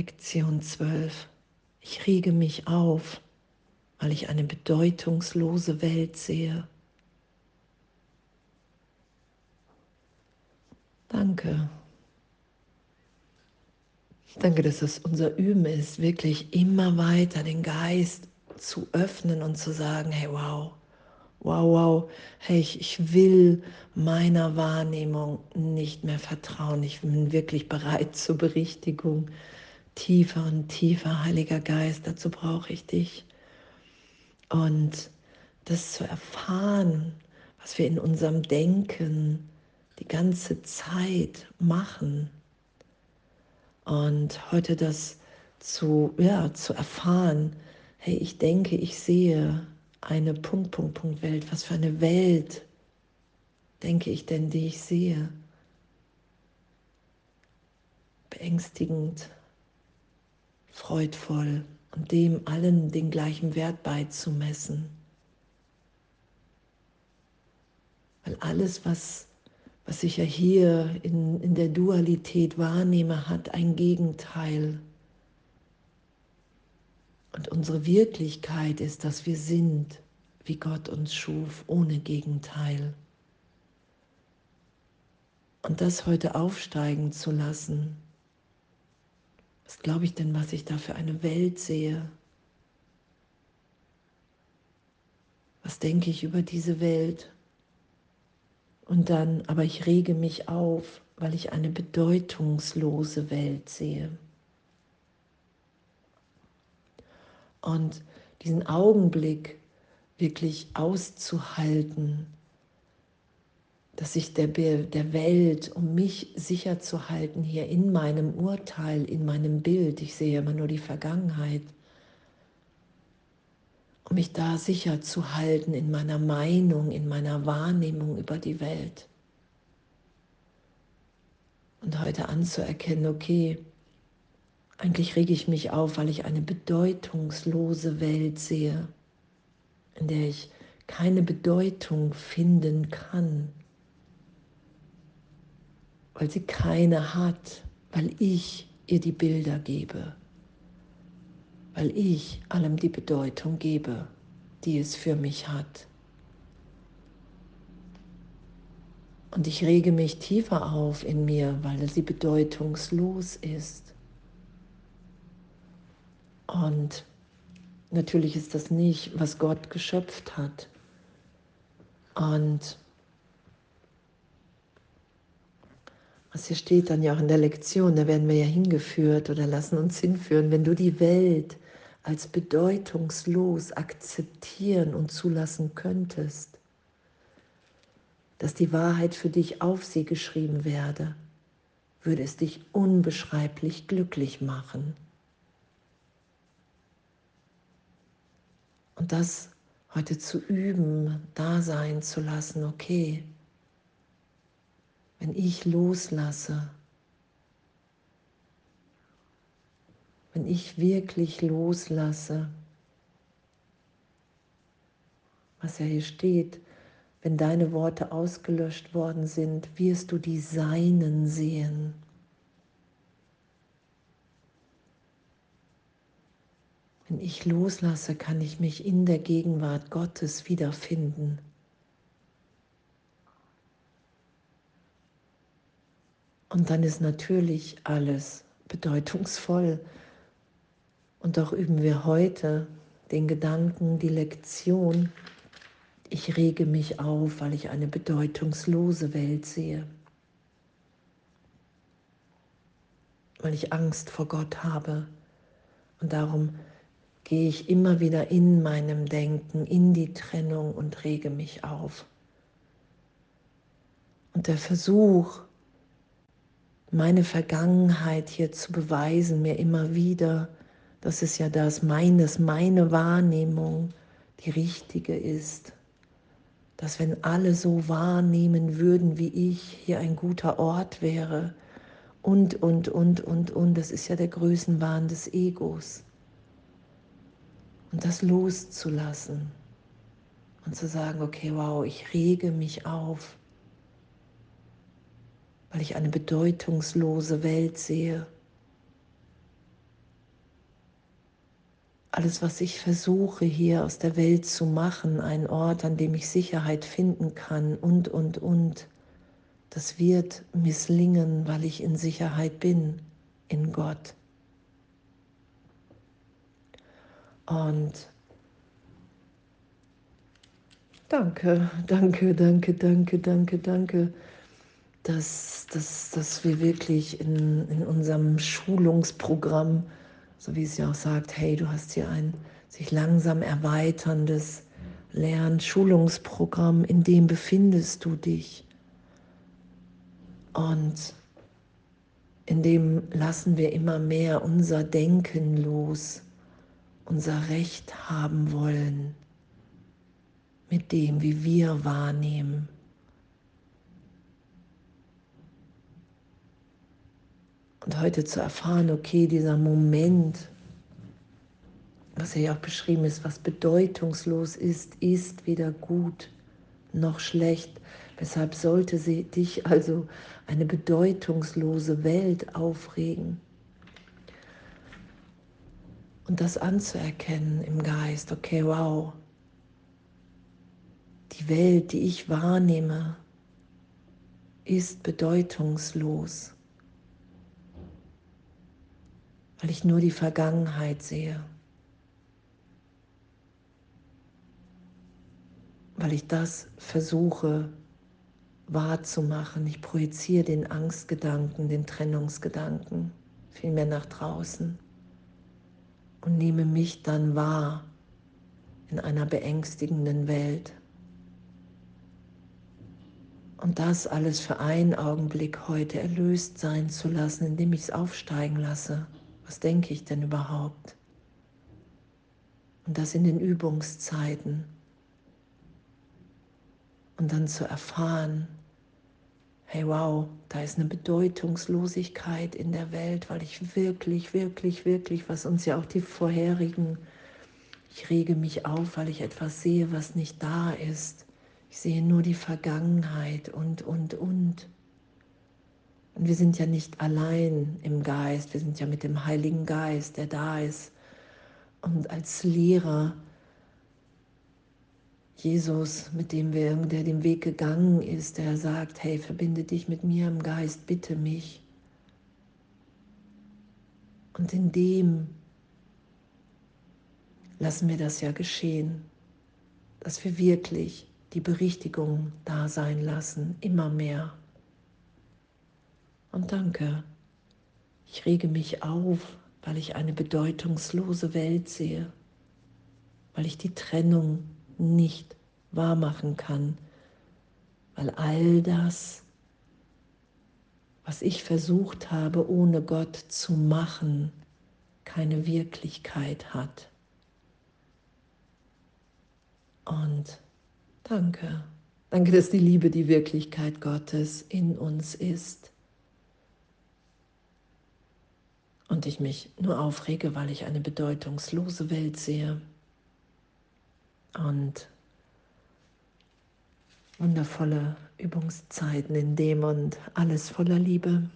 Lektion 12. Ich rege mich auf, weil ich eine bedeutungslose Welt sehe. Danke. Danke, dass es unser Üben ist, wirklich immer weiter den Geist zu öffnen und zu sagen, hey, wow, wow, wow, hey, ich, ich will meiner Wahrnehmung nicht mehr vertrauen. Ich bin wirklich bereit zur Berichtigung. Tiefer und tiefer, Heiliger Geist, dazu brauche ich dich. Und das zu erfahren, was wir in unserem Denken die ganze Zeit machen. Und heute das zu, ja, zu erfahren, hey, ich denke, ich sehe eine Punkt, Punkt, Punkt Welt. Was für eine Welt denke ich denn, die ich sehe? Beängstigend, freudvoll und dem allen den gleichen Wert beizumessen. Weil alles, was, was ich ja hier in, in der Dualität wahrnehme, hat ein Gegenteil. Und unsere Wirklichkeit ist, dass wir sind, wie Gott uns schuf, ohne Gegenteil. Und das heute aufsteigen zu lassen, was glaube ich denn, was ich da für eine Welt sehe? Was denke ich über diese Welt? Und dann, aber ich rege mich auf, weil ich eine bedeutungslose Welt sehe. Und diesen Augenblick wirklich auszuhalten, dass ich der, der Welt, um mich sicher zu halten, hier in meinem Urteil, in meinem Bild, ich sehe immer nur die Vergangenheit, um mich da sicher zu halten in meiner Meinung, in meiner Wahrnehmung über die Welt. Und heute anzuerkennen, okay, eigentlich rege ich mich auf, weil ich eine bedeutungslose Welt sehe, in der ich keine Bedeutung finden kann, weil sie keine hat, weil ich ihr die Bilder gebe, weil ich allem die Bedeutung gebe, die es für mich hat. Und ich rege mich tiefer auf in mir, weil sie bedeutungslos ist. Und natürlich ist das nicht, was Gott geschöpft hat. Und was hier steht dann ja auch in der Lektion, da werden wir ja hingeführt oder lassen uns hinführen, wenn du die Welt als bedeutungslos akzeptieren und zulassen könntest, dass die Wahrheit für dich auf sie geschrieben werde, würde es dich unbeschreiblich glücklich machen. Und das heute zu üben, da sein zu lassen, okay, wenn ich loslasse, wenn ich wirklich loslasse, was ja hier steht, wenn deine Worte ausgelöscht worden sind, wirst du die Seinen sehen. Wenn ich loslasse, kann ich mich in der Gegenwart Gottes wiederfinden. Und dann ist natürlich alles bedeutungsvoll. Und doch üben wir heute den Gedanken, die Lektion, ich rege mich auf, weil ich eine bedeutungslose Welt sehe, weil ich Angst vor Gott habe. Und darum gehe ich immer wieder in meinem Denken, in die Trennung und rege mich auf. Und der Versuch, meine Vergangenheit hier zu beweisen, mir immer wieder, dass es ja das meines, meine Wahrnehmung die richtige ist. Dass wenn alle so wahrnehmen würden, wie ich, hier ein guter Ort wäre. Und, und, und, und, und. Das ist ja der Größenwahn des Egos und das loszulassen und zu sagen, okay, wow, ich rege mich auf, weil ich eine bedeutungslose Welt sehe. alles, was ich versuche hier aus der Welt zu machen, ein Ort, an dem ich Sicherheit finden kann und, und, und, das wird misslingen, weil ich in Sicherheit bin in Gott. Und danke, danke, danke, danke, danke, danke, dass, dass, dass wir wirklich in, in unserem Schulungsprogramm, so wie es ja auch sagt, hey, du hast hier ein sich langsam erweiterndes Lern-Schulungsprogramm, in dem befindest du dich. Und in dem lassen wir immer mehr unser Denken los, unser Recht haben wollen mit dem, wie wir wahrnehmen. Und heute zu erfahren, okay, dieser Moment, was ja auch beschrieben ist, was bedeutungslos ist, ist weder gut noch schlecht. Weshalb sollte sie dich also eine bedeutungslose Welt aufregen? Und das anzuerkennen im Geist, okay, wow, die Welt, die ich wahrnehme, ist bedeutungslos, weil ich nur die Vergangenheit sehe, weil ich das versuche wahrzumachen. Ich projiziere den Angstgedanken, den Trennungsgedanken vielmehr nach draußen und nehme mich dann wahr in einer beängstigenden Welt. Und das alles für einen Augenblick heute erlöst sein zu lassen, indem ich es aufsteigen lasse. Was denke ich denn überhaupt? Und das in den Übungszeiten. Und dann zu erfahren, hey wow, da ist eine Bedeutungslosigkeit in der Welt, weil ich wirklich, wirklich, wirklich, was uns ja auch die vorherigen, ich rege mich auf, weil ich etwas sehe, was nicht da ist. Ich sehe nur die Vergangenheit und, und, und. Und wir sind ja nicht allein im Geist, wir sind ja mit dem Heiligen Geist, der da ist. Und als Lehrer Jesus, mit dem wir, der den Weg gegangen ist, der sagt, hey, verbinde dich mit mir im Geist, bitte mich. Und in dem lassen wir das ja geschehen, dass wir wirklich die Berichtigung da sein lassen, immer mehr. Und danke, ich rege mich auf, weil ich eine bedeutungslose Welt sehe, weil ich die Trennung nicht wahrmachen kann, weil all das, was ich versucht habe, ohne Gott zu machen, keine Wirklichkeit hat. Und danke, danke, dass die Liebe die Wirklichkeit Gottes in uns ist. Und ich mich nur aufrege, weil ich eine bedeutungslose Welt sehe. Und wundervolle Übungszeiten in dem und alles voller Liebe.